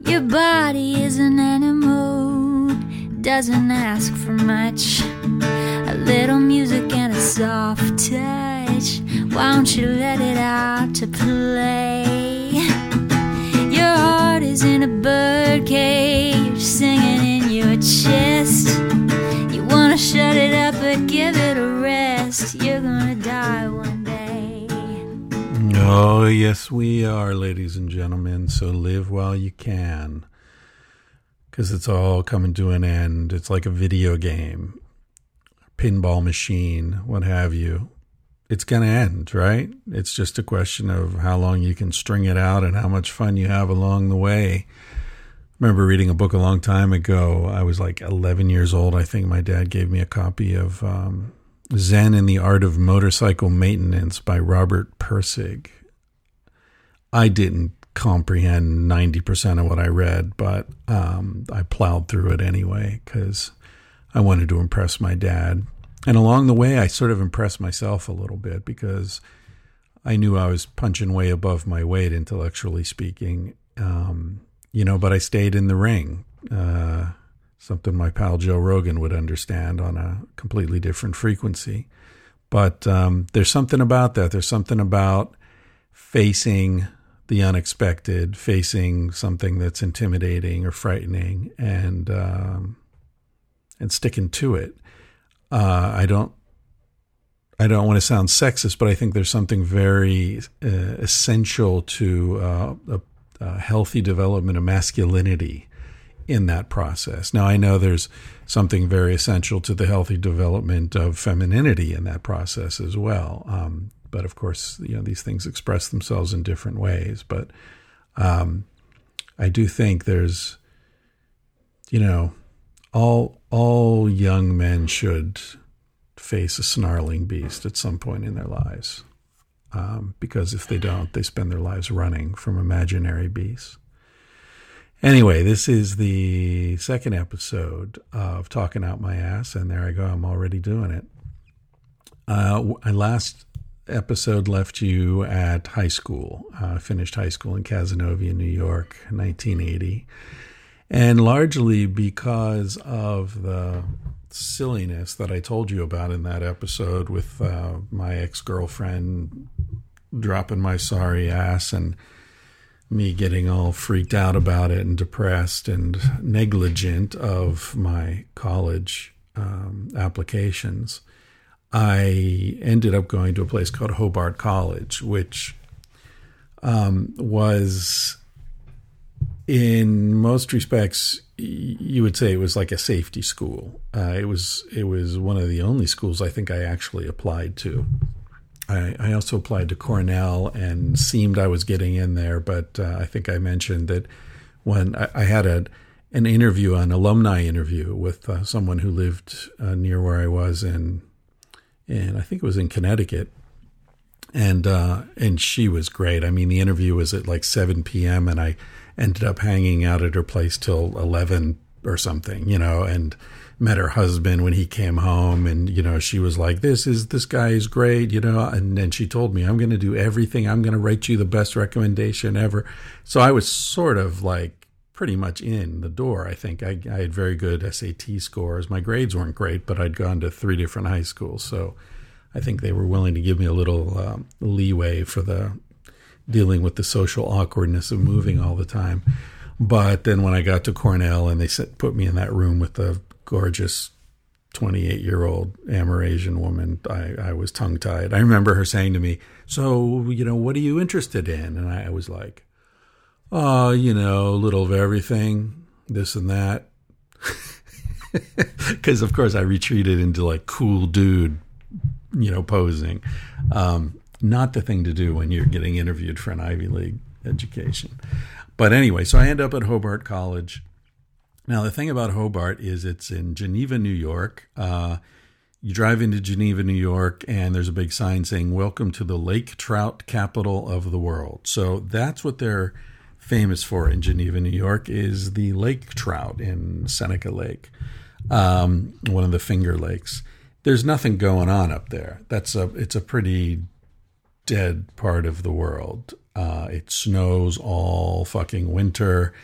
Your body is an animal, doesn't ask for much. A little music and a soft touch. Why don't you let it out to play? Your heart is in a bird cage, singing in your chest. You wanna shut it up, but give it a rest. You're gonna die one. Oh, yes, we are, ladies and gentlemen. So live while you can. Because it's all coming to an end. It's like a video game, pinball machine, what have you. It's going to end, right? It's just a question of how long you can string it out and how much fun you have along the way. I remember reading a book a long time ago. I was like 11 years old. I think my dad gave me a copy of um, Zen and the Art of Motorcycle Maintenance by Robert Pirsig. I didn't comprehend 90% of what I read, but um, I plowed through it anyway because I wanted to impress my dad. And along the way, I sort of impressed myself a little bit because I knew I was punching way above my weight, intellectually speaking. Um, you know, but I stayed in the ring. Uh, something my pal Joe Rogan would understand on a completely different frequency. But um, there's something about that. There's something about facing the unexpected, facing something that's intimidating or frightening, and um, and sticking to it. Uh, I don't. I don't want to sound sexist, but I think there's something very uh, essential to uh, a, a healthy development of masculinity in that process. Now, I know there's something very essential to the healthy development of femininity in that process as well. Um, but of course, you know, these things express themselves in different ways. But um, I do think there's, you know, all all young men should face a snarling beast at some point in their lives. Um, because if they don't, they spend their lives running from imaginary beasts. Anyway, this is the second episode of Talking Out My Ass, and there I go. I'm already doing it. Uh, I last episode left you at high school. Uh, finished high school in Cazenovia, New York, 1980. And largely because of the silliness that I told you about in that episode with uh, my ex girlfriend dropping my sorry ass and me getting all freaked out about it and depressed and negligent of my college um, applications, I ended up going to a place called Hobart College, which um, was, in most respects, you would say it was like a safety school. Uh, it was it was one of the only schools I think I actually applied to. I, I also applied to Cornell and seemed I was getting in there, but uh, I think I mentioned that when I, I, had a an interview, an alumni interview with uh, someone who lived uh, near where I was in, and I think it was in Connecticut, and uh, and she was great. I mean, the interview was at like seven p.m. and I ended up hanging out at her place till eleven or something, you know, and met her husband when he came home and you know she was like this is this guy is great you know and then she told me i'm going to do everything i'm going to write you the best recommendation ever so i was sort of like pretty much in the door i think i, I had very good sat scores my grades weren't great but i'd gone to three different high schools so i think they were willing to give me a little um, leeway for the dealing with the social awkwardness of moving all the time but then when I got to Cornell and they put me in that room with the gorgeous 28 year old Amerasian woman, I, I was tongue tied. I remember her saying to me, So, you know, what are you interested in? And I was like, Oh, you know, a little of everything, this and that. Because, of course, I retreated into like cool dude, you know, posing. Um, not the thing to do when you're getting interviewed for an Ivy League education. But anyway, so I end up at Hobart College now, the thing about Hobart is it's in Geneva, New York. Uh, you drive into Geneva, New York, and there's a big sign saying, Welcome to the lake trout capital of the world. So that's what they're famous for in Geneva, New York, is the lake trout in Seneca Lake, um, one of the Finger Lakes. There's nothing going on up there. That's a it's a pretty dead part of the world. Uh, it snows all fucking winter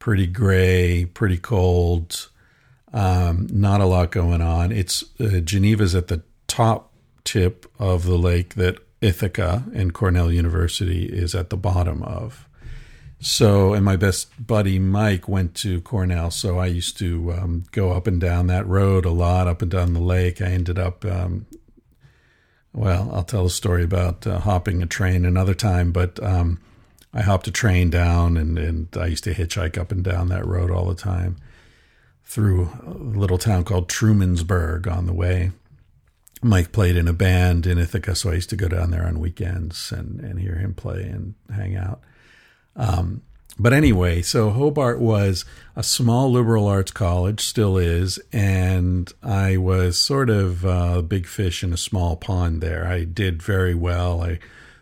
pretty gray, pretty cold. Um, not a lot going on. It's uh, Geneva's at the top tip of the lake that Ithaca and Cornell University is at the bottom of. So, and my best buddy Mike went to Cornell, so I used to um, go up and down that road a lot, up and down the lake. I ended up, um, well, I'll tell a story about uh, hopping a train another time, but um, I hopped a train down, and, and I used to hitchhike up and down that road all the time through a little town called Trumansburg on the way. Mike played in a band in Ithaca, so I used to go down there on weekends and, and hear him play and hang out. Um, but anyway, so Hobart was a small liberal arts college, still is, and I was sort of a big fish in a small pond there. I did very well. I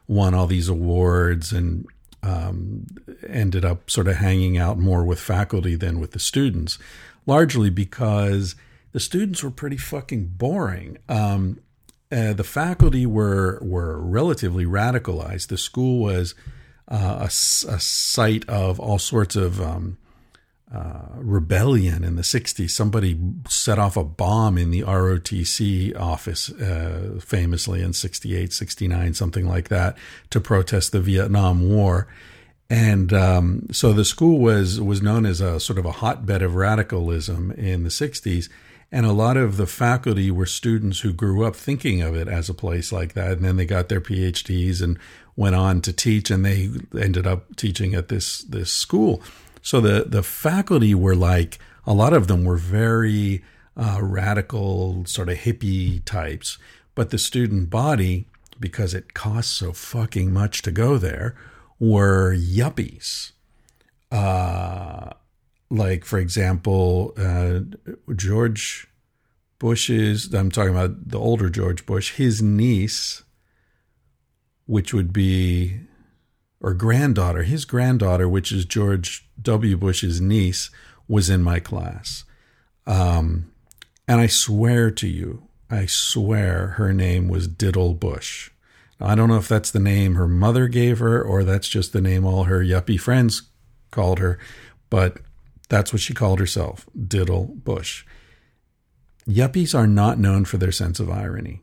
won all these awards and um, ended up sort of hanging out more with faculty than with the students, largely because the students were pretty fucking boring. Um, uh, the faculty were were relatively radicalized. The school was uh, a, a, site of all sorts of um, uh, rebellion in the 60s. Somebody set off a bomb in the ROTC office, uh, famously in 68, 69, something like that, to protest the Vietnam War. And um, so the school was was known as a sort of a hotbed of radicalism in the 60s. And a lot of the faculty were students who grew up thinking of it as a place like that. And then they got their PhDs and went on to teach, and they ended up teaching at this this school. So the the faculty were like a lot of them were very uh, radical, sort of hippie types, but the student body, because it costs so fucking much to go there, were yuppies. Uh, like for example, uh, George Bush's. I'm talking about the older George Bush. His niece which would be, or granddaughter, his granddaughter, which is George W. Bush's niece, was in my class. Um, and I swear to you, I swear her name was Diddle Bush. I don't know if that's the name her mother gave her or that's just the name all her yuppie friends called her, but that's what she called herself Diddle Bush. Yuppies are not known for their sense of irony,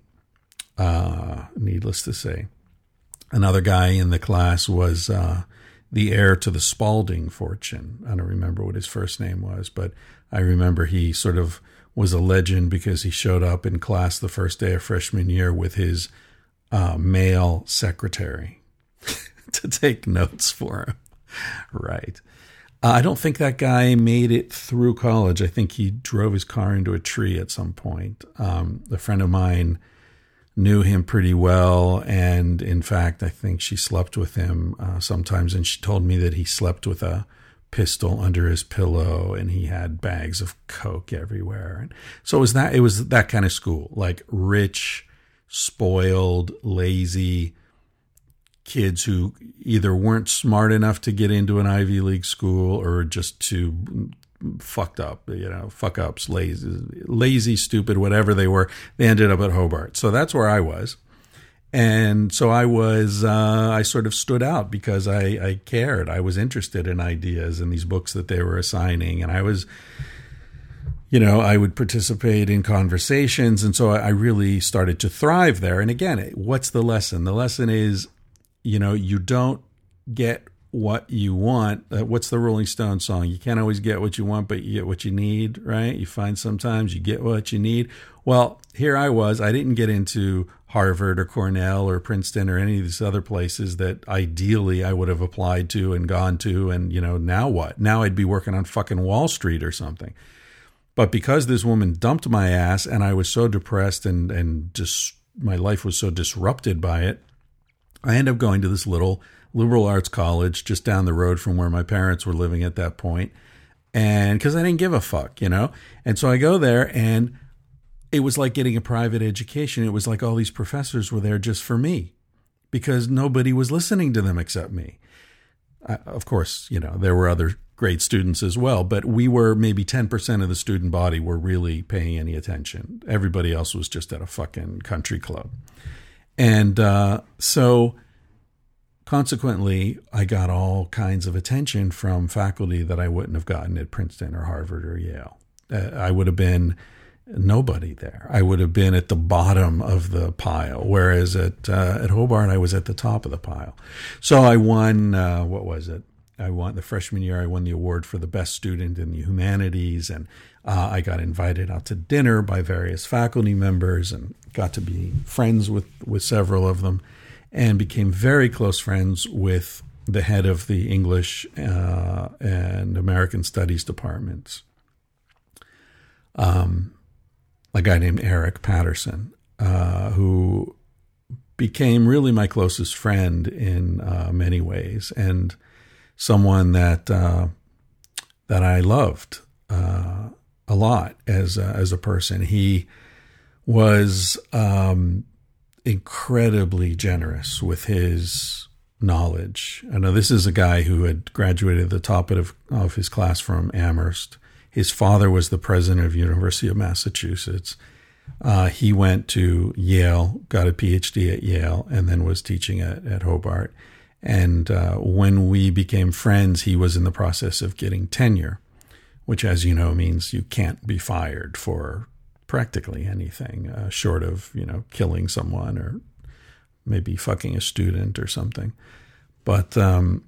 uh, needless to say. Another guy in the class was uh, the heir to the Spalding fortune. I don't remember what his first name was, but I remember he sort of was a legend because he showed up in class the first day of freshman year with his uh, male secretary to take notes for him. right. Uh, I don't think that guy made it through college. I think he drove his car into a tree at some point. Um, a friend of mine knew him pretty well. And in fact, I think she slept with him uh, sometimes. And she told me that he slept with a pistol under his pillow and he had bags of coke everywhere. And so it was that, it was that kind of school, like rich, spoiled, lazy kids who either weren't smart enough to get into an Ivy League school or just too fucked up, you know, fuck ups, lazy, lazy, stupid, whatever they were. They ended up at Hobart. So that's where I was. And so I was, uh, I sort of stood out because I, I cared. I was interested in ideas and these books that they were assigning. And I was, you know, I would participate in conversations. And so I really started to thrive there. And again, what's the lesson? The lesson is, you know, you don't get what you want. Uh, what's the Rolling Stone song? You can't always get what you want, but you get what you need, right? You find sometimes you get what you need. Well, here I was. I didn't get into Harvard or Cornell or Princeton or any of these other places that ideally I would have applied to and gone to. And, you know, now what? Now I'd be working on fucking Wall Street or something. But because this woman dumped my ass and I was so depressed and, and just my life was so disrupted by it, I end up going to this little liberal arts college just down the road from where my parents were living at that point. And because I didn't give a fuck, you know? And so I go there and it was like getting a private education. It was like all these professors were there just for me because nobody was listening to them except me. Of course, you know, there were other great students as well, but we were maybe 10% of the student body were really paying any attention. Everybody else was just at a fucking country club. And uh, so consequently, I got all kinds of attention from faculty that I wouldn't have gotten at Princeton or Harvard or Yale. Uh, I would have been nobody there. I would have been at the bottom of the pile, whereas at uh, at Hobart I was at the top of the pile. So I won. Uh, what was it? I won the freshman year. I won the award for the best student in the humanities, and uh, I got invited out to dinner by various faculty members, and got to be friends with with several of them, and became very close friends with the head of the English uh, and American Studies departments. Um, a guy named Eric Patterson, uh, who became really my closest friend in uh, many ways, and someone that uh, that I loved uh, a lot as a, as a person. He was um, incredibly generous with his knowledge. I know this is a guy who had graduated at the top of, of his class from Amherst his father was the president of University of Massachusetts. Uh, he went to Yale, got a PhD at Yale, and then was teaching at, at Hobart. And uh, when we became friends, he was in the process of getting tenure, which, as you know, means you can't be fired for practically anything uh, short of, you know, killing someone or maybe fucking a student or something. But um,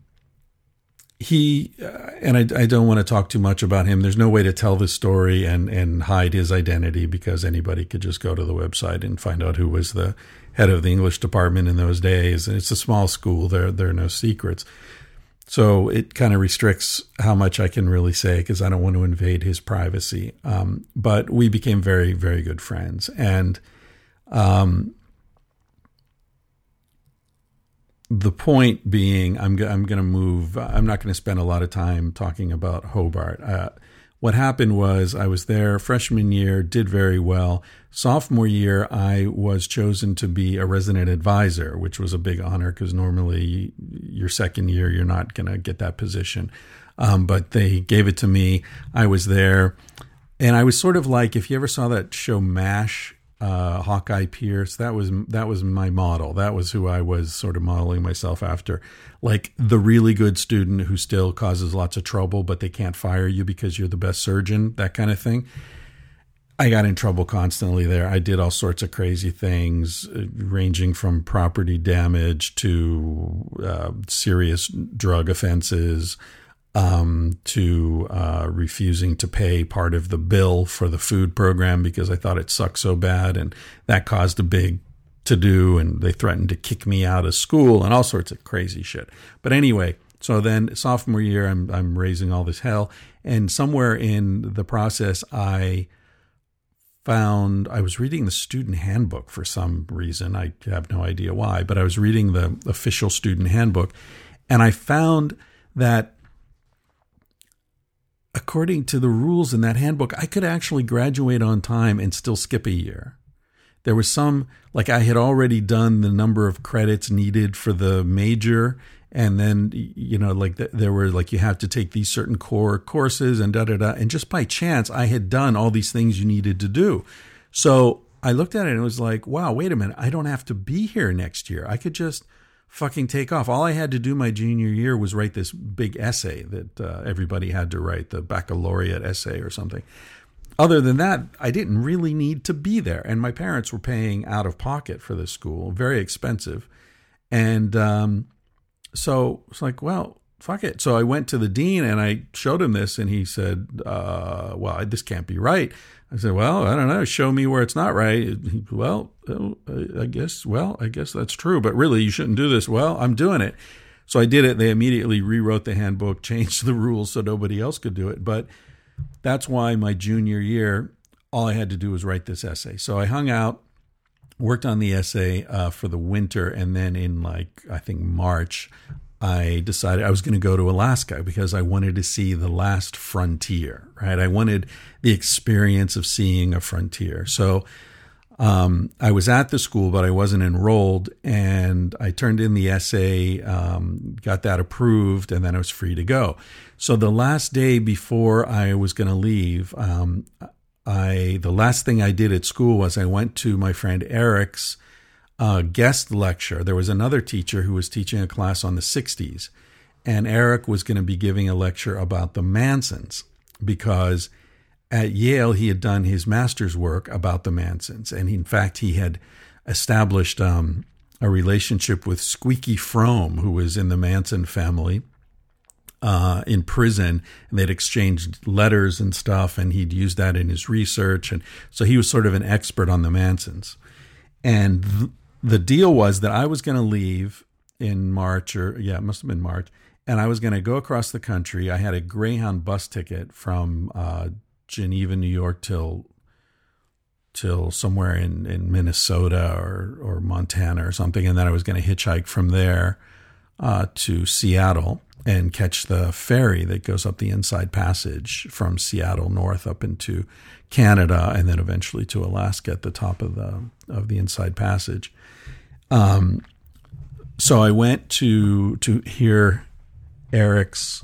he uh, and I, I, don't want to talk too much about him. There's no way to tell this story and and hide his identity because anybody could just go to the website and find out who was the head of the English department in those days. And it's a small school; there there are no secrets. So it kind of restricts how much I can really say because I don't want to invade his privacy. Um, but we became very very good friends, and um, the point being, I'm I'm going to move. I'm not going to spend a lot of time talking about Hobart. Uh, what happened was I was there freshman year, did very well. Sophomore year, I was chosen to be a resident advisor, which was a big honor because normally your second year you're not going to get that position. Um, but they gave it to me. I was there, and I was sort of like if you ever saw that show MASH uh, Hawkeye Pierce. That was that was my model. That was who I was sort of modeling myself after, like the really good student who still causes lots of trouble, but they can't fire you because you're the best surgeon. That kind of thing. I got in trouble constantly there. I did all sorts of crazy things, uh, ranging from property damage to uh, serious drug offenses um, to uh, refusing to pay part of the bill for the food program because I thought it sucked so bad, and that caused a big to do, and they threatened to kick me out of school and all sorts of crazy shit. But anyway, so then sophomore year, I'm I'm raising all this hell, and somewhere in the process, I found I was reading the student handbook for some reason. I have no idea why, but I was reading the official student handbook, and I found that according to the rules in that handbook, I could actually graduate on time and still skip a year. There was some, like I had already done the number of credits needed for the major. And then, you know, like there were like you have to take these certain core courses and da da da. And just by chance, I had done all these things you needed to do. So I looked at it and it was like, wow, wait a minute. I don't have to be here next year. I could just fucking take off. All I had to do my junior year was write this big essay that uh, everybody had to write, the baccalaureate essay or something. Other than that, I didn't really need to be there. And my parents were paying out of pocket for this school, very expensive. And um, so it's like, well, fuck it. So I went to the dean and I showed him this, and he said, uh, well, this can't be right. I said, well, I don't know. Show me where it's not right. Well, I guess, well, I guess that's true, but really you shouldn't do this. Well, I'm doing it. So I did it. They immediately rewrote the handbook, changed the rules so nobody else could do it. But that's why my junior year, all I had to do was write this essay. So I hung out, worked on the essay uh, for the winter, and then in like, I think March, I decided I was going to go to Alaska because I wanted to see the last frontier, right? I wanted the experience of seeing a frontier. So um, I was at the school, but I wasn't enrolled, and I turned in the essay, um, got that approved, and then I was free to go. So the last day before I was going to leave, um, I the last thing I did at school was I went to my friend Eric's uh, guest lecture. There was another teacher who was teaching a class on the 60s, and Eric was going to be giving a lecture about the Mansons because at Yale he had done his master's work about the Mansons, and in fact he had established um, a relationship with Squeaky Fromme, who was in the Manson family uh, in prison, and they'd exchanged letters and stuff, and he'd used that in his research, and so he was sort of an expert on the Mansons. And th- the deal was that I was going to leave in March, or yeah, it must have been March, and I was going to go across the country. I had a Greyhound bus ticket from uh, Geneva, New York, till till somewhere in, in Minnesota or or Montana or something, and then I was going to hitchhike from there uh, to Seattle and catch the ferry that goes up the Inside Passage from Seattle north up into Canada and then eventually to Alaska at the top of the of the Inside Passage. Um, so I went to to hear Eric's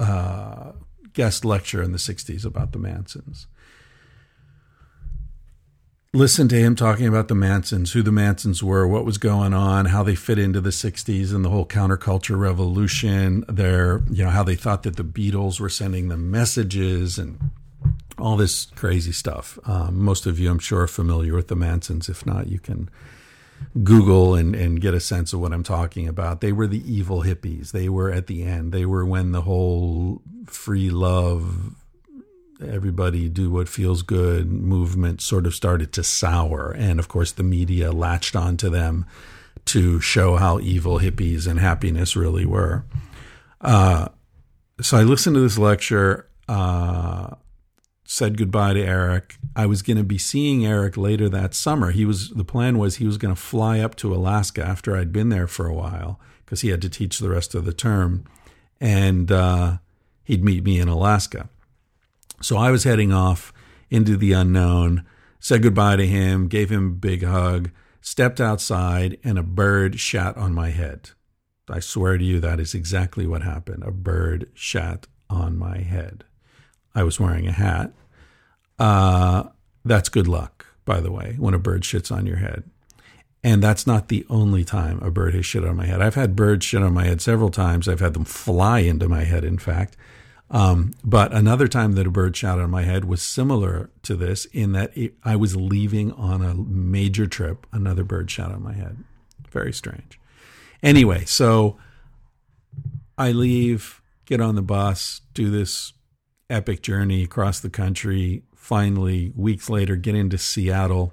uh, guest lecture in the '60s about the Mansons, listen to him talking about the Mansons, who the Mansons were, what was going on, how they fit into the 60s and the whole counterculture revolution, their, you know, how they thought that the Beatles were sending them messages and all this crazy stuff. Um, most of you, I'm sure, are familiar with the Mansons. If not, you can Google and, and get a sense of what I'm talking about. They were the evil hippies. They were at the end. They were when the whole free love, everybody do what feels good movement sort of started to sour. And of course, the media latched onto them to show how evil hippies and happiness really were. Uh, so I listened to this lecture, uh, said goodbye to Eric. I was going to be seeing Eric later that summer. He was the plan was he was going to fly up to Alaska after I'd been there for a while because he had to teach the rest of the term, and uh, he'd meet me in Alaska. So I was heading off into the unknown, said goodbye to him, gave him a big hug, stepped outside, and a bird shat on my head. I swear to you, that is exactly what happened. A bird shat on my head. I was wearing a hat. Uh, that's good luck, by the way, when a bird shits on your head. And that's not the only time a bird has shit on my head. I've had birds shit on my head several times. I've had them fly into my head, in fact. Um, but another time that a bird shot on my head was similar to this in that it, I was leaving on a major trip. Another bird shot on my head. Very strange. Anyway, so I leave, get on the bus, do this epic journey across the country. Finally, weeks later, get into Seattle,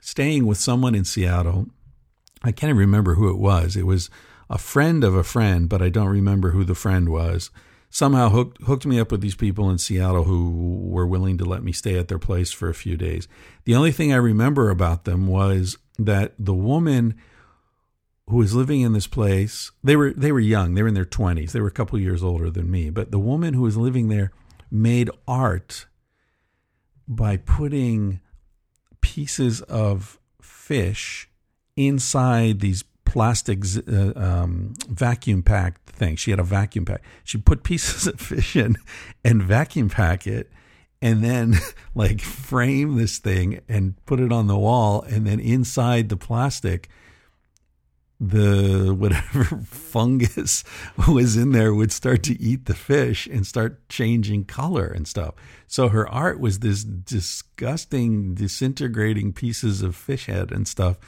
staying with someone in Seattle. I can't even remember who it was. It was a friend of a friend, but I don't remember who the friend was somehow hooked hooked me up with these people in Seattle who were willing to let me stay at their place for a few days. The only thing I remember about them was that the woman who was living in this place, they were they were young, they were in their 20s. They were a couple years older than me, but the woman who was living there made art by putting pieces of fish inside these plastic uh, um, vacuum packed thing. She had a vacuum pack. She put pieces of fish in and vacuum pack it and then like frame this thing and put it on the wall and then inside the plastic the whatever fungus was in there would start to eat the fish and start changing color and stuff. So her art was this disgusting, disintegrating pieces of fish head and stuff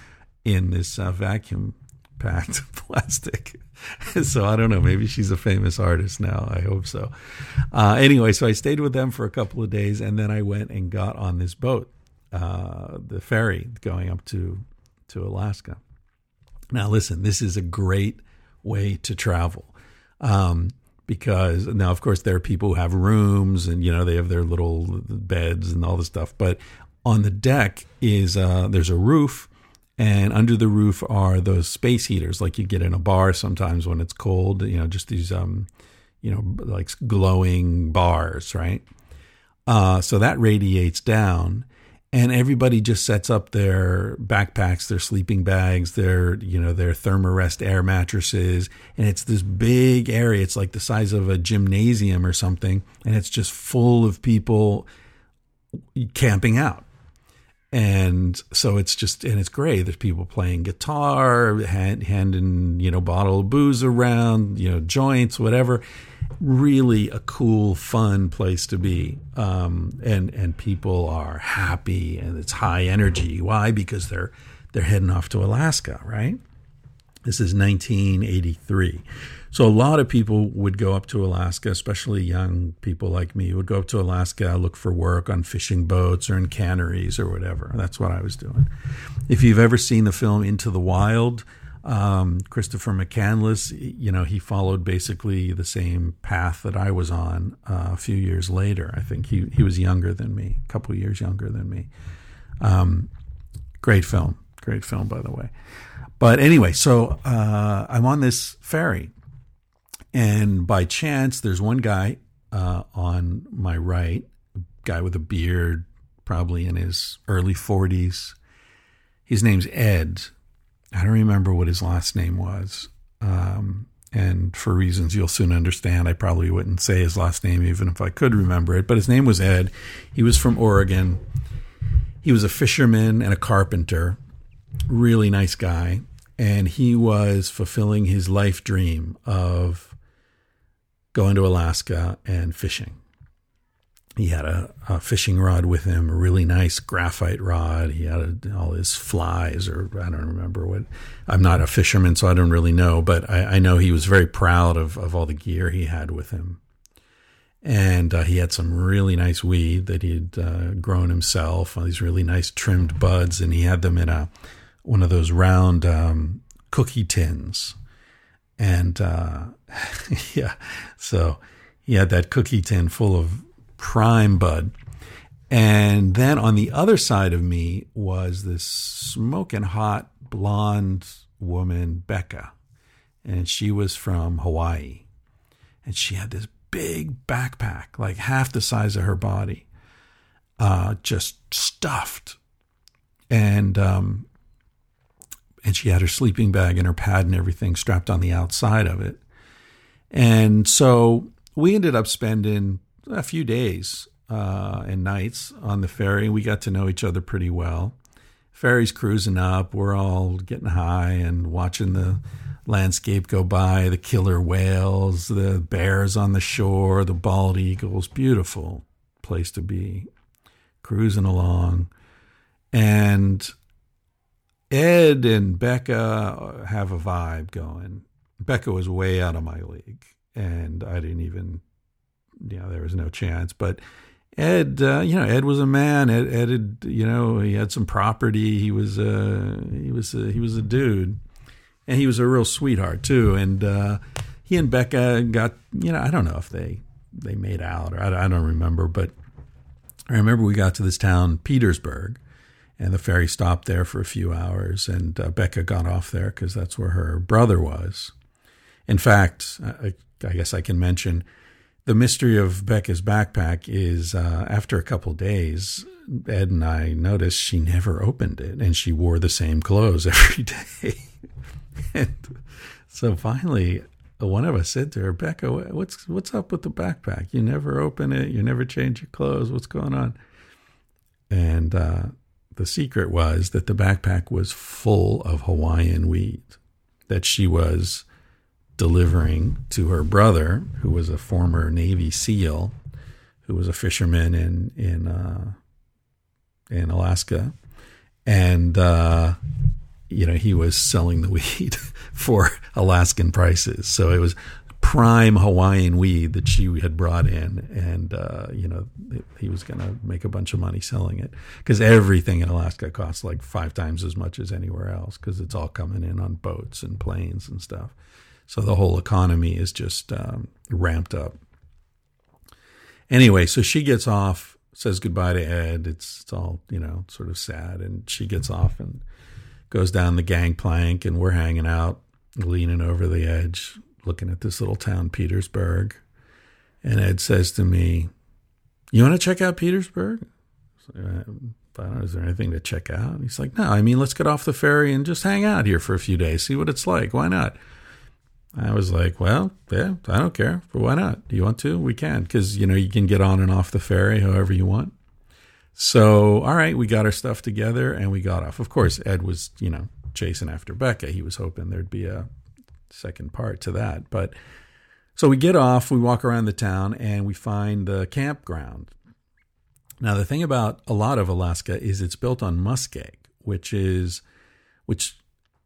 in this uh, vacuum packed plastic. so I don't know. Maybe she's a famous artist now. I hope so. Uh, anyway, so I stayed with them for a couple of days, and then I went and got on this boat, uh, the ferry going up to to Alaska. Now, listen, this is a great way to travel. Um, because now, of course, there are people who have rooms and you know they have their little beds and all this stuff. But on the deck is uh, there's a roof and under the roof are those space heaters like you get in a bar sometimes when it's cold you know just these um you know like glowing bars right uh so that radiates down and everybody just sets up their backpacks their sleeping bags their you know their Therm-a-Rest air mattresses and it's this big area it's like the size of a gymnasium or something and it's just full of people camping out and so it's just and it's great. There's people playing guitar, hand, handing you know bottle of booze around, you know joints, whatever. Really a cool, fun place to be, um, and and people are happy and it's high energy. Why? Because they're they're heading off to Alaska, right? This is 1983. So a lot of people would go up to Alaska, especially young people like me, would go up to Alaska, look for work on fishing boats or in canneries or whatever. That's what I was doing. If you've ever seen the film Into the Wild, um, Christopher McCandless, you know, he followed basically the same path that I was on uh, a few years later. I think he, he was younger than me, a couple years younger than me. Um, great film. Great film, by the way. But anyway, so uh, I'm on this ferry and by chance, there's one guy uh, on my right, guy with a beard, probably in his early 40s. His name's Ed. I don't remember what his last name was. Um, and for reasons you'll soon understand, I probably wouldn't say his last name even if I could remember it. But his name was Ed. He was from Oregon. He was a fisherman and a carpenter. Really nice guy. And he was fulfilling his life dream of going to Alaska and fishing. He had a, a, fishing rod with him, a really nice graphite rod. He had a, all his flies, or I don't remember what. I'm not a fisherman, so I don't really know, but I, I know he was very proud of, of all the gear he had with him. And uh, he had some really nice weed that he'd uh, grown himself, these really nice trimmed buds, and he had them in a one of those round um, cookie tins and uh, yeah, so he had that cookie tin full of prime bud. And then on the other side of me was this smoking hot blonde woman, Becca. And she was from Hawaii. And she had this big backpack, like half the size of her body, uh, just stuffed. And um, and she had her sleeping bag and her pad and everything strapped on the outside of it. And so we ended up spending a few days uh, and nights on the ferry. We got to know each other pretty well. Ferry's cruising up. We're all getting high and watching the landscape go by the killer whales, the bears on the shore, the bald eagles. Beautiful place to be. Cruising along. And Ed and Becca have a vibe going. Becca was way out of my league, and I didn't even, you know, there was no chance. But Ed, uh, you know, Ed was a man. Ed, Ed had, you know, he had some property. He was a, he was a, he was a dude, and he was a real sweetheart too. And uh, he and Becca got, you know, I don't know if they they made out or I, I don't remember, but I remember we got to this town, Petersburg and the ferry stopped there for a few hours, and uh, Becca got off there because that's where her brother was. In fact, I, I, guess I can mention the mystery of Becca's backpack is uh, after a couple days, Ed and I noticed she never opened it, and she wore the same clothes every day. and so finally, one of us said to her, "Becca, what's what's up with the backpack? You never open it. You never change your clothes. What's going on?" And uh, the secret was that the backpack was full of Hawaiian weed that she was delivering to her brother, who was a former Navy SEAL, who was a fisherman in in uh, in Alaska, and uh, you know he was selling the weed for Alaskan prices. So it was prime Hawaiian weed that she had brought in, and uh, you know he was going to make a bunch of money selling it because everything in Alaska costs like five times as much as anywhere else because it's all coming in on boats and planes and stuff. So the whole economy is just um, ramped up. Anyway, so she gets off, says goodbye to Ed. It's, it's all you know, sort of sad, and she gets off and goes down the gangplank, and we're hanging out, leaning over the edge looking at this little town, Petersburg. And Ed says to me, You want to check out Petersburg? I don't know, is there anything to check out? He's like, No, I mean, let's get off the ferry and just hang out here for a few days, see what it's like. Why not? I was like, Well, yeah, I don't care. But why not? Do you want to? We can, because, you know, you can get on and off the ferry however you want. So, all right, we got our stuff together and we got off. Of course, Ed was, you know, chasing after Becca. He was hoping there'd be a second part to that. But so we get off, we walk around the town, and we find the campground. Now, the thing about a lot of Alaska is it's built on muskeg, which is which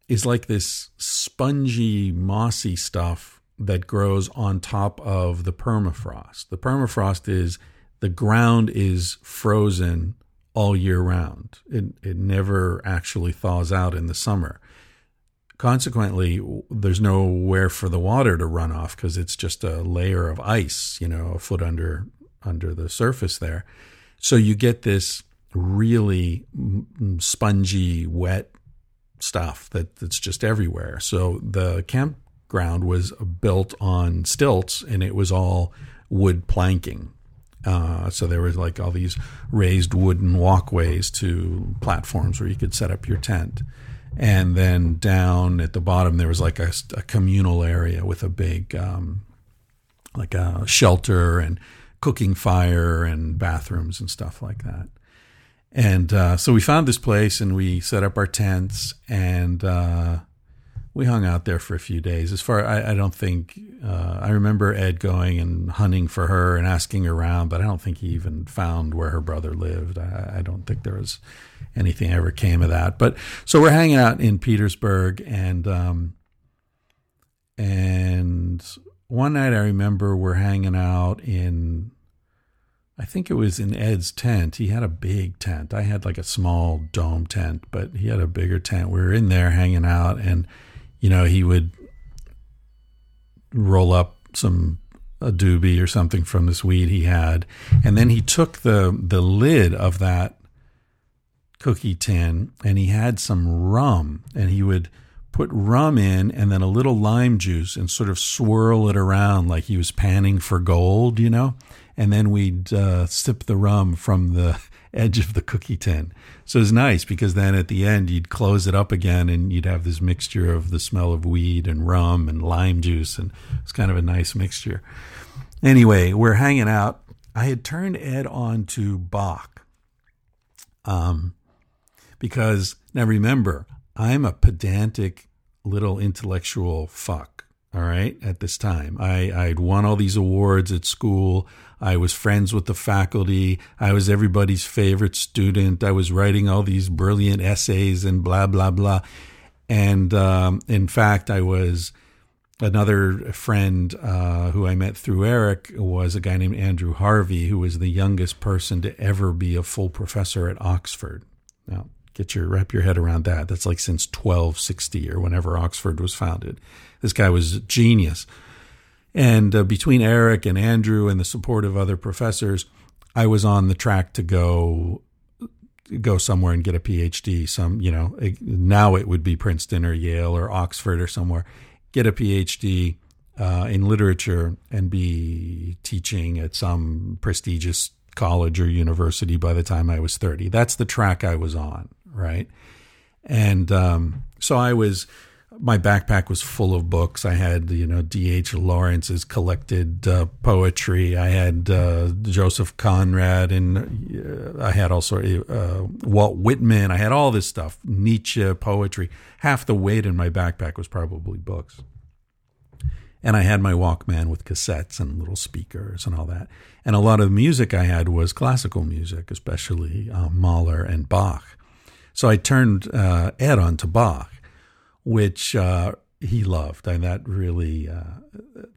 is like this spongy, mossy stuff that grows on top of the permafrost. The permafrost is the ground is frozen all year round. It it never actually thaws out in the summer. Consequently, there's nowhere for the water to run off because it's just a layer of ice, you know, a foot under under the surface there. So you get this really spongy, wet stuff that, that's just everywhere. So the campground was built on stilts and it was all wood planking. Uh, so there was like all these raised wooden walkways to platforms where you could set up your tent. And then down at the bottom, there was like a, a communal area with a big, um, like a shelter and cooking fire and bathrooms and stuff like that. And uh, so we found this place and we set up our tents and uh, we hung out there for a few days. As far I, I don't think uh, I remember Ed going and hunting for her and asking around, but I don't think he even found where her brother lived. I, I don't think there was anything ever came of that. But so we're hanging out in Petersburg and um, and one night I remember we're hanging out in I think it was in Ed's tent. He had a big tent. I had like a small dome tent, but he had a bigger tent. We were in there hanging out, and you know he would roll up some a doobie or something from this weed he had, and then he took the the lid of that cookie tin and he had some rum, and he would put rum in and then a little lime juice and sort of swirl it around like he was panning for gold, you know and then we'd uh, sip the rum from the edge of the cookie tin. So it was nice because then at the end you'd close it up again and you'd have this mixture of the smell of weed and rum and lime juice, and it's kind of a nice mixture. Anyway, we're hanging out. I had turned Ed on to Bach, um, because now remember I'm a pedantic little intellectual fuck all right, at this time. I, I'd won all these awards at school. I was friends with the faculty. I was everybody's favorite student. I was writing all these brilliant essays and blah, blah, blah. And um, in fact, I was another friend uh, who I met through Eric was a guy named Andrew Harvey, who was the youngest person to ever be a full professor at Oxford. Now, get your wrap your head around that. That's like since 1260 or whenever Oxford was founded. This guy was a genius. And uh, between Eric and Andrew and the support of other professors, I was on the track to go go somewhere and get a PhD. Some, you know, now it would be Princeton or Yale or Oxford or somewhere. Get a PhD uh, in literature and be teaching at some prestigious college or university by the time I was 30. That's the track I was on, right? And um, so I was my backpack was full of books. I had, you know, D.H. Lawrence's collected uh, poetry. I had uh, Joseph Conrad, and uh, I had also uh, Walt Whitman. I had all this stuff, Nietzsche poetry. Half the weight in my backpack was probably books. And I had my Walkman with cassettes and little speakers and all that. And a lot of the music I had was classical music, especially uh, Mahler and Bach. So I turned uh, Ed on to Bach which uh, he loved, and that really uh,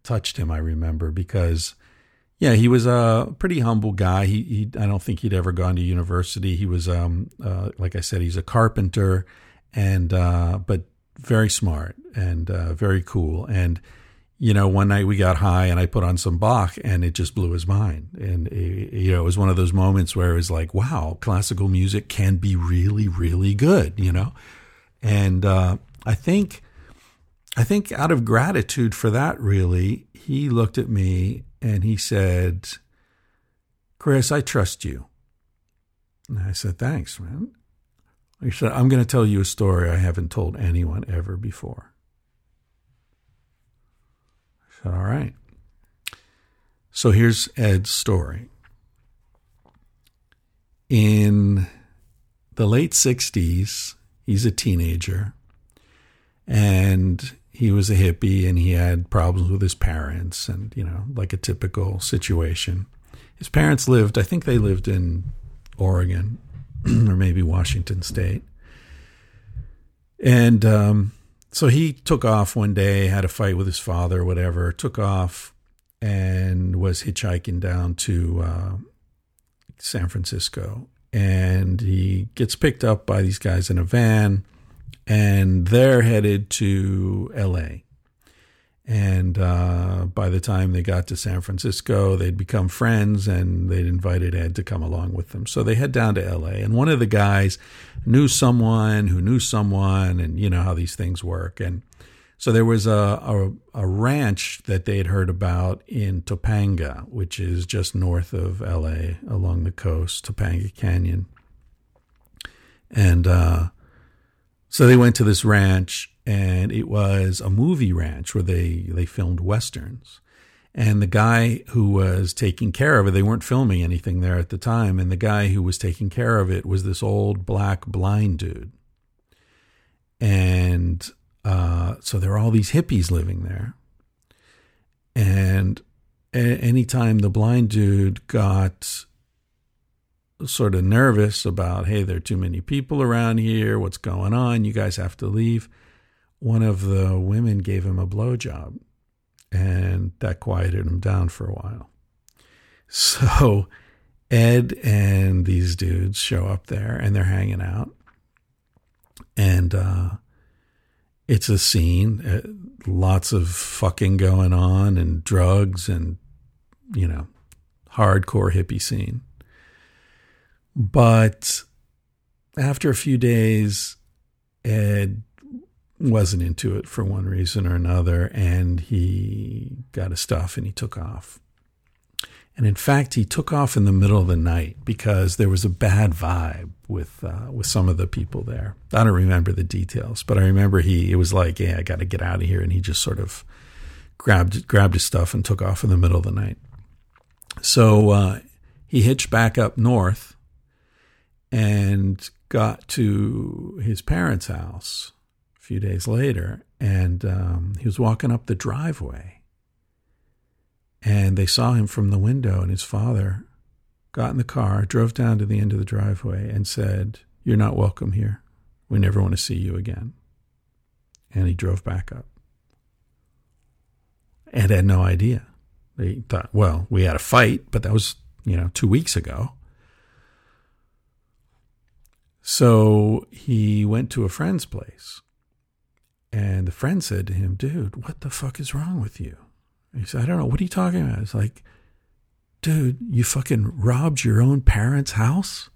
touched him. I remember because, yeah, he was a pretty humble guy. He, he I don't think he'd ever gone to university. He was, um, uh, like I said, he's a carpenter, and uh, but very smart and uh, very cool. And you know, one night we got high, and I put on some Bach, and it just blew his mind. And it, you know, it was one of those moments where it was like, wow, classical music can be really, really good. You know. And uh, I think I think out of gratitude for that really, he looked at me and he said, Chris, I trust you. And I said, Thanks, man. He said, I'm going to tell you a story I haven't told anyone ever before. I said, All right. So here's Ed's story. in the late 60s, he's a teenager and he was a hippie and he had problems with his parents and, you know, like a typical situation. His parents lived, I think they lived in Oregon or maybe Washington State. And um, so he took off one day, had a fight with his father whatever, took off and was hitchhiking down to uh, San Francisco. And he gets picked up by these guys in a van, and they're headed to LA. And uh, by the time they got to San Francisco, they'd become friends and they'd invited Ed to come along with them. So they head down to LA. And one of the guys knew someone who knew someone, and you know how these things work. And so there was a, a, a ranch that they had heard about in Topanga, which is just north of LA along the coast, Topanga Canyon. And uh, so they went to this ranch and it was a movie ranch where they they filmed westerns. And the guy who was taking care of it they weren't filming anything there at the time and the guy who was taking care of it was this old black blind dude. And uh, so there are all these hippies living there. And a- anytime the blind dude got sort of nervous about hey there are too many people around here what's going on you guys have to leave one of the women gave him a blowjob, and that quieted him down for a while. So Ed and these dudes show up there, and they're hanging out, and uh, it's a scene. Uh, lots of fucking going on, and drugs, and you know, hardcore hippie scene. But after a few days, Ed wasn't into it for one reason or another, and he got his stuff and he took off. And in fact, he took off in the middle of the night because there was a bad vibe with uh, with some of the people there. I don't remember the details, but I remember he it was like, yeah, I got to get out of here, and he just sort of grabbed grabbed his stuff and took off in the middle of the night. So uh, he hitched back up north and got to his parents' house a few days later, and um, he was walking up the driveway. And they saw him from the window, and his father got in the car, drove down to the end of the driveway, and said, You're not welcome here. We never want to see you again. And he drove back up. And had no idea. They thought, well, we had a fight, but that was, you know, two weeks ago. So he went to a friend's place and the friend said to him, Dude, what the fuck is wrong with you? he said, I don't know. What are you talking about? It's like, Dude, you fucking robbed your own parents' house?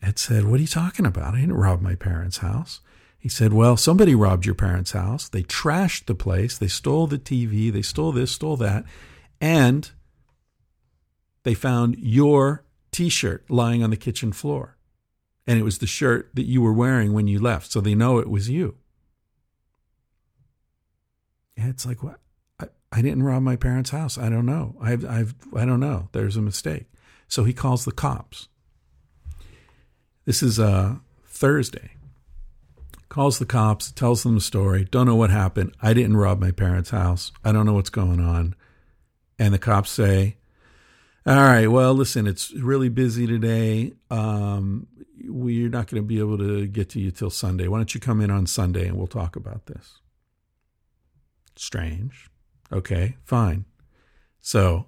Ed said, What are you talking about? I didn't rob my parents' house. He said, Well, somebody robbed your parents' house. They trashed the place. They stole the TV. They stole this, stole that. And they found your t shirt lying on the kitchen floor and it was the shirt that you were wearing when you left, so they know it was you. It's like what? I, I didn't rob my parents' house. I don't know. I've I've I don't know. There's a mistake. So he calls the cops. This is uh, Thursday. Calls the cops, tells them the story. Don't know what happened. I didn't rob my parents' house. I don't know what's going on. And the cops say, all right. Well, listen, it's really busy today. Um, we're not going to be able to get to you till Sunday. Why don't you come in on Sunday and we'll talk about this? Strange. Okay, fine. So,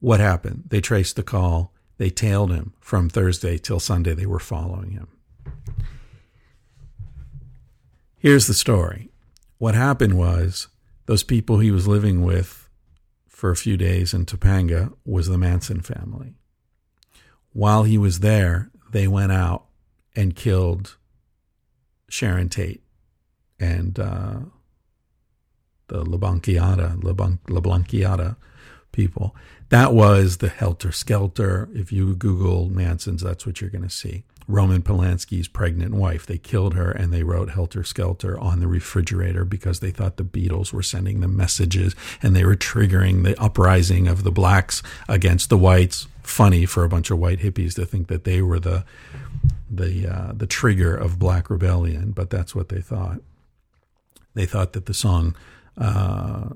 what happened? They traced the call. They tailed him from Thursday till Sunday. They were following him. Here's the story. What happened was those people he was living with for a few days in Topanga was the Manson family. While he was there, they went out and killed Sharon Tate and uh, the LaBlanchiata, LaBlanchiata people. That was the helter skelter. If you Google Manson's, that's what you're going to see. Roman Polanski's pregnant wife. They killed her and they wrote Helter Skelter on the refrigerator because they thought the Beatles were sending them messages and they were triggering the uprising of the blacks against the whites. funny for a bunch of white hippies to think that they were the the uh, the trigger of black rebellion, but that's what they thought. They thought that the song uh,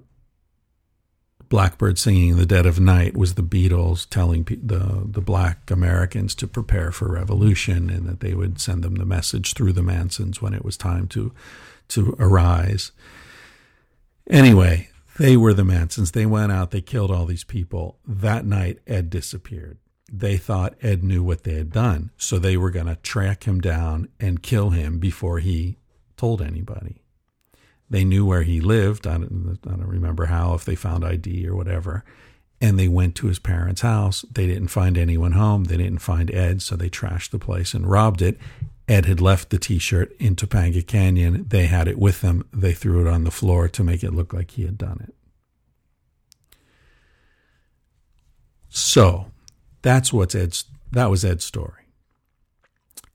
"Blackbird Singing in the Dead of Night" was the Beatles telling pe- the the black Americans to prepare for revolution, and that they would send them the message through the Mansons when it was time to to arise. Anyway, they were the Mansons. They went out, they killed all these people. That night, Ed disappeared. They thought Ed knew what they had done, so they were going to track him down and kill him before he told anybody. They knew where he lived. I don't, I don't remember how, if they found ID or whatever. And they went to his parents' house. They didn't find anyone home. They didn't find Ed, so they trashed the place and robbed it. Ed had left the t shirt in Topanga Canyon. They had it with them. They threw it on the floor to make it look like he had done it. So that's what's Ed's that was Ed's story.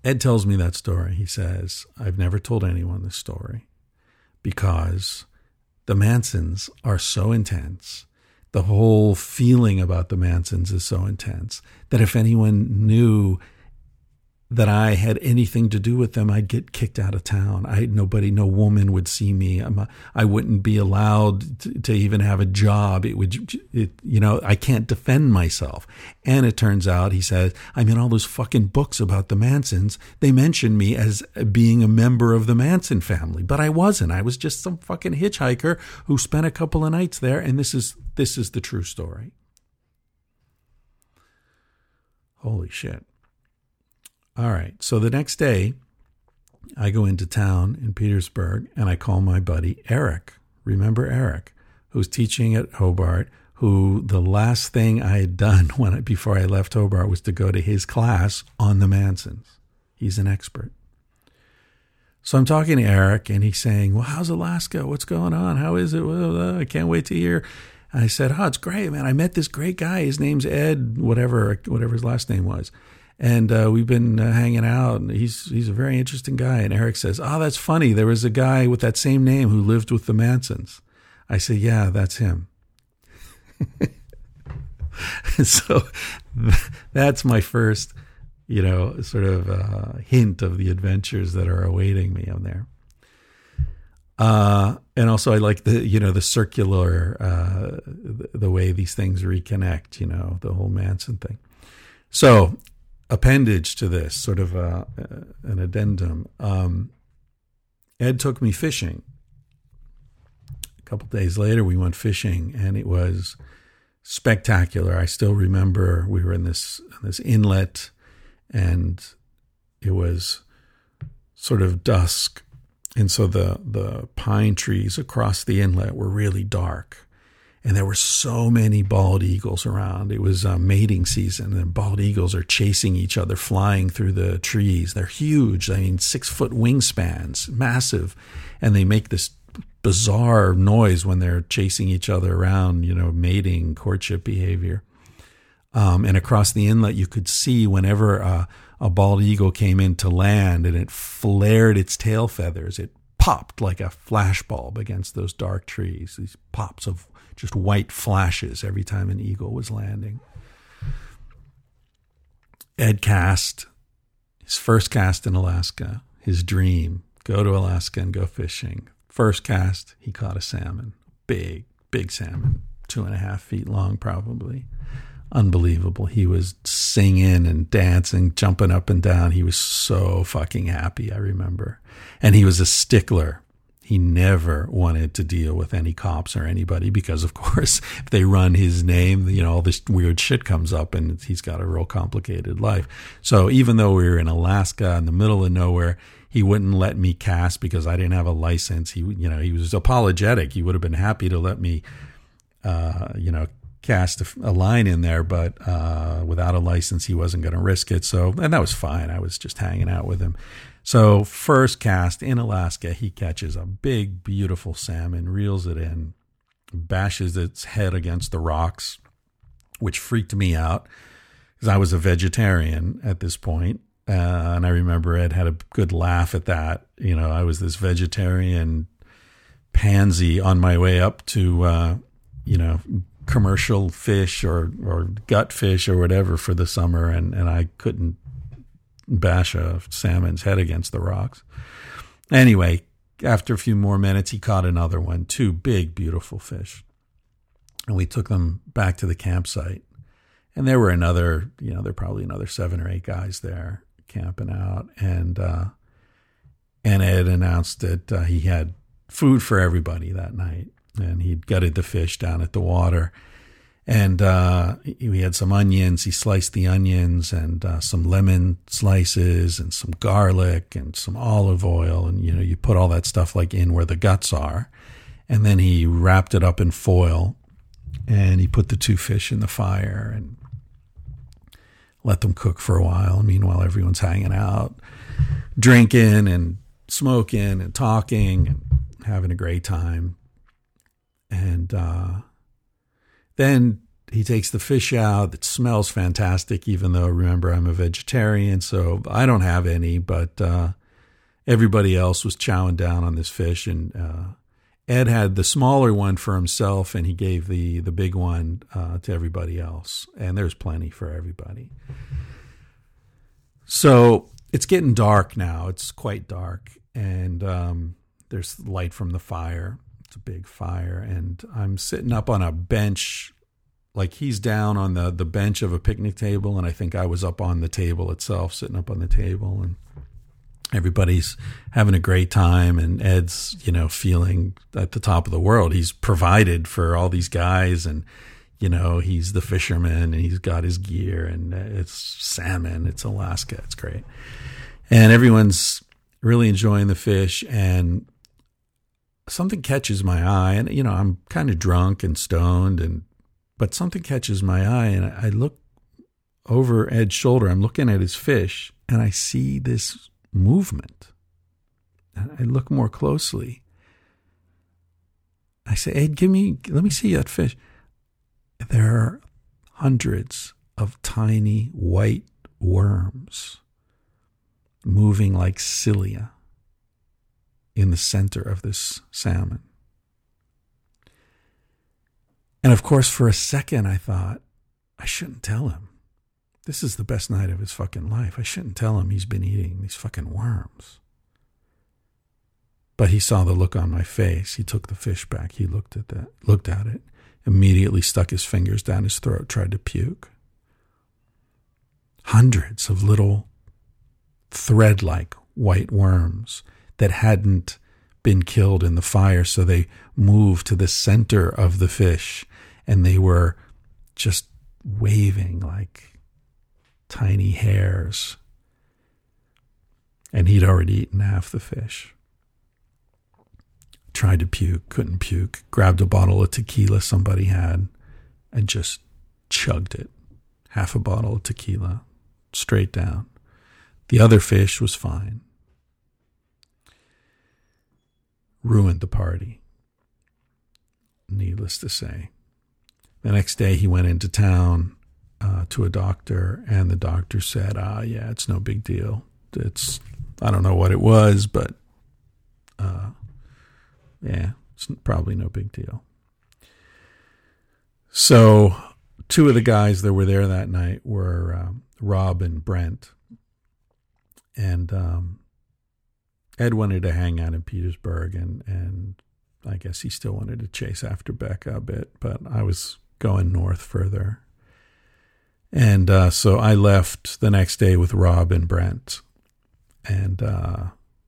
Ed tells me that story. He says, I've never told anyone this story because the Mansons are so intense. The whole feeling about the Mansons is so intense that if anyone knew that I had anything to do with them, I'd get kicked out of town. I nobody, no woman would see me. I'm I wouldn't be allowed to, to, even have a job. It would, it, you know, I can't defend myself. And it turns out, he says, I'm in all those fucking books about the Mansons. They mention me as being a member of the Manson family, but I wasn't. I was just some fucking hitchhiker who spent a couple of nights there. And this is this is the true story. Holy shit. All right. So the next day, I go into town in Petersburg and I call my buddy Eric. Remember Eric, who's teaching at Hobart, who the last thing I had done when I, before I left Hobart was to go to his class on the Mansons. He's an expert. So I'm talking to Eric and he's saying, Well, how's Alaska? What's going on? How is it? Well, uh, I can't wait to hear. And I said, Oh, it's great, man. I met this great guy. His name's Ed, whatever, whatever his last name was and uh, we've been uh, hanging out. And he's he's a very interesting guy. And Eric says, "Oh, that's funny. There was a guy with that same name who lived with the Mansons." I say, "Yeah, that's him." so that's my first, you know, sort of uh, hint of the adventures that are awaiting me on there. Uh, and also, I like the you know the circular uh, the, the way these things reconnect. You know, the whole Manson thing. So appendage to this, sort of a, an addendum. Um, Ed took me fishing. A couple days later, we went fishing, and it was spectacular. I still remember we were in this this inlet, and it was sort of dusk, and so the the pine trees across the inlet were really dark and there were so many bald eagles around. It was uh, mating season, and bald eagles are chasing each other, flying through the trees. They're huge. I mean, six foot wingspans, massive, and they make this bizarre noise when they're chasing each other around. You know, mating, courtship behavior. Um, and across the inlet, you could see whenever uh, a bald eagle came in to land and it flared its tail feathers, it popped like a flashbulb against those dark trees. These pops of just white flashes every time an eagle was landing. Ed cast his first cast in Alaska, his dream go to Alaska and go fishing. First cast, he caught a salmon, big, big salmon, two and a half feet long, probably. Unbelievable. He was singing and dancing, jumping up and down. He was so fucking happy, I remember. And he was a stickler he never wanted to deal with any cops or anybody because, of course, if they run his name, you know, all this weird shit comes up and he's got a real complicated life. So even though we were in Alaska in the middle of nowhere, he wouldn't let me cast because I didn't have a license. He, you know, he was apologetic. He would have been happy to let me, uh, you know, cast a, a, line in there, but uh, without a license, he wasn't going to risk it. So, and that was fine. I was just hanging out with him. So, first cast in Alaska, he catches a big, beautiful salmon, reels it in, bashes its head against the rocks, which freaked me out because I was a vegetarian at this point. Uh, and I remember Ed had a good laugh at that. You know, I was this vegetarian pansy on my way up to, uh, you know, commercial fish or or gut fish or whatever for the summer, and and I couldn't bash a salmon's head against the rocks. Anyway, after a few more minutes, he caught another one, two big, beautiful fish. And we took them back to the campsite. And there were another, you know, there were probably another seven or eight guys there camping out. And, uh, and Ed announced that uh, he had food for everybody that night. And he'd gutted the fish down at the water and uh, we had some onions. He sliced the onions and uh, some lemon slices and some garlic and some olive oil, and you know you put all that stuff like in where the guts are, and then he wrapped it up in foil, and he put the two fish in the fire and let them cook for a while. And meanwhile, everyone's hanging out, drinking and smoking and talking and having a great time, and. Uh, then he takes the fish out. It smells fantastic, even though remember I'm a vegetarian, so I don't have any. But uh, everybody else was chowing down on this fish, and uh, Ed had the smaller one for himself, and he gave the the big one uh, to everybody else. And there's plenty for everybody. So it's getting dark now. It's quite dark, and um, there's light from the fire. It's a big fire, and I'm sitting up on a bench, like he's down on the the bench of a picnic table, and I think I was up on the table itself, sitting up on the table, and everybody's having a great time, and Ed's you know feeling at the top of the world. He's provided for all these guys, and you know he's the fisherman, and he's got his gear, and it's salmon, it's Alaska, it's great, and everyone's really enjoying the fish and something catches my eye, and you know I'm kind of drunk and stoned, and but something catches my eye, and I look over Ed's shoulder. I'm looking at his fish, and I see this movement. And I look more closely. I say, Ed, give me, let me see that fish. There are hundreds of tiny white worms moving like cilia in the center of this salmon. And of course, for a second, I thought, I shouldn't tell him. This is the best night of his fucking life. I shouldn't tell him he's been eating these fucking worms. But he saw the look on my face. He took the fish back. He looked at that, looked at it, immediately stuck his fingers down his throat, tried to puke. Hundreds of little thread like white worms that hadn't been killed in the fire. So they moved to the center of the fish and they were just waving like tiny hairs. And he'd already eaten half the fish. Tried to puke, couldn't puke, grabbed a bottle of tequila somebody had and just chugged it. Half a bottle of tequila straight down. The other fish was fine ruined the party. Needless to say. The next day, he went into town uh, to a doctor, and the doctor said, Ah, yeah, it's no big deal. It's, I don't know what it was, but uh, yeah, it's probably no big deal. So, two of the guys that were there that night were um, Rob and Brent. And um, Ed wanted to hang out in Petersburg, and and I guess he still wanted to chase after Becca a bit, but I was going north further, and uh, so I left the next day with Rob and Brent, and uh,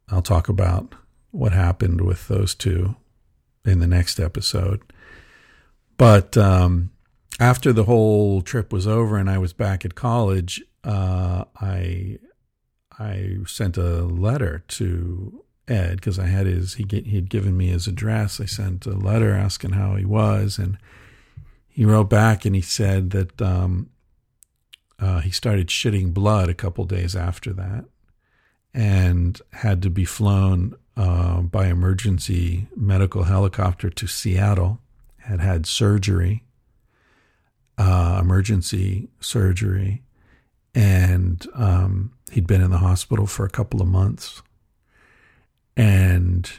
I'll talk about what happened with those two in the next episode. But um, after the whole trip was over and I was back at college, uh, I I sent a letter to Ed because I had his he he had given me his address. I sent a letter asking how he was, and he wrote back and he said that um, uh, he started shitting blood a couple days after that, and had to be flown uh, by emergency medical helicopter to Seattle. Had had surgery, uh, emergency surgery, and um, he'd been in the hospital for a couple of months and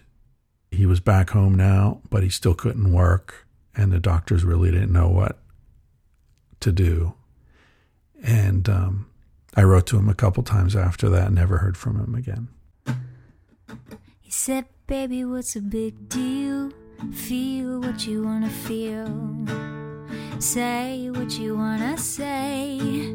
he was back home now but he still couldn't work and the doctors really didn't know what to do. And um, I wrote to him a couple times after that, and never heard from him again. He said, Baby, what's a big deal? Feel what you wanna feel. Say what you wanna say.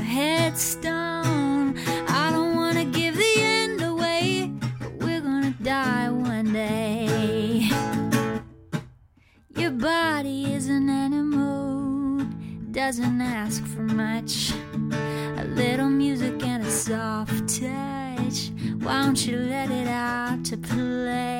Headstone, I don't wanna give the end away, but we're gonna die one day. Your body is an animal, doesn't ask for much. A little music and a soft touch. Why don't you let it out to play?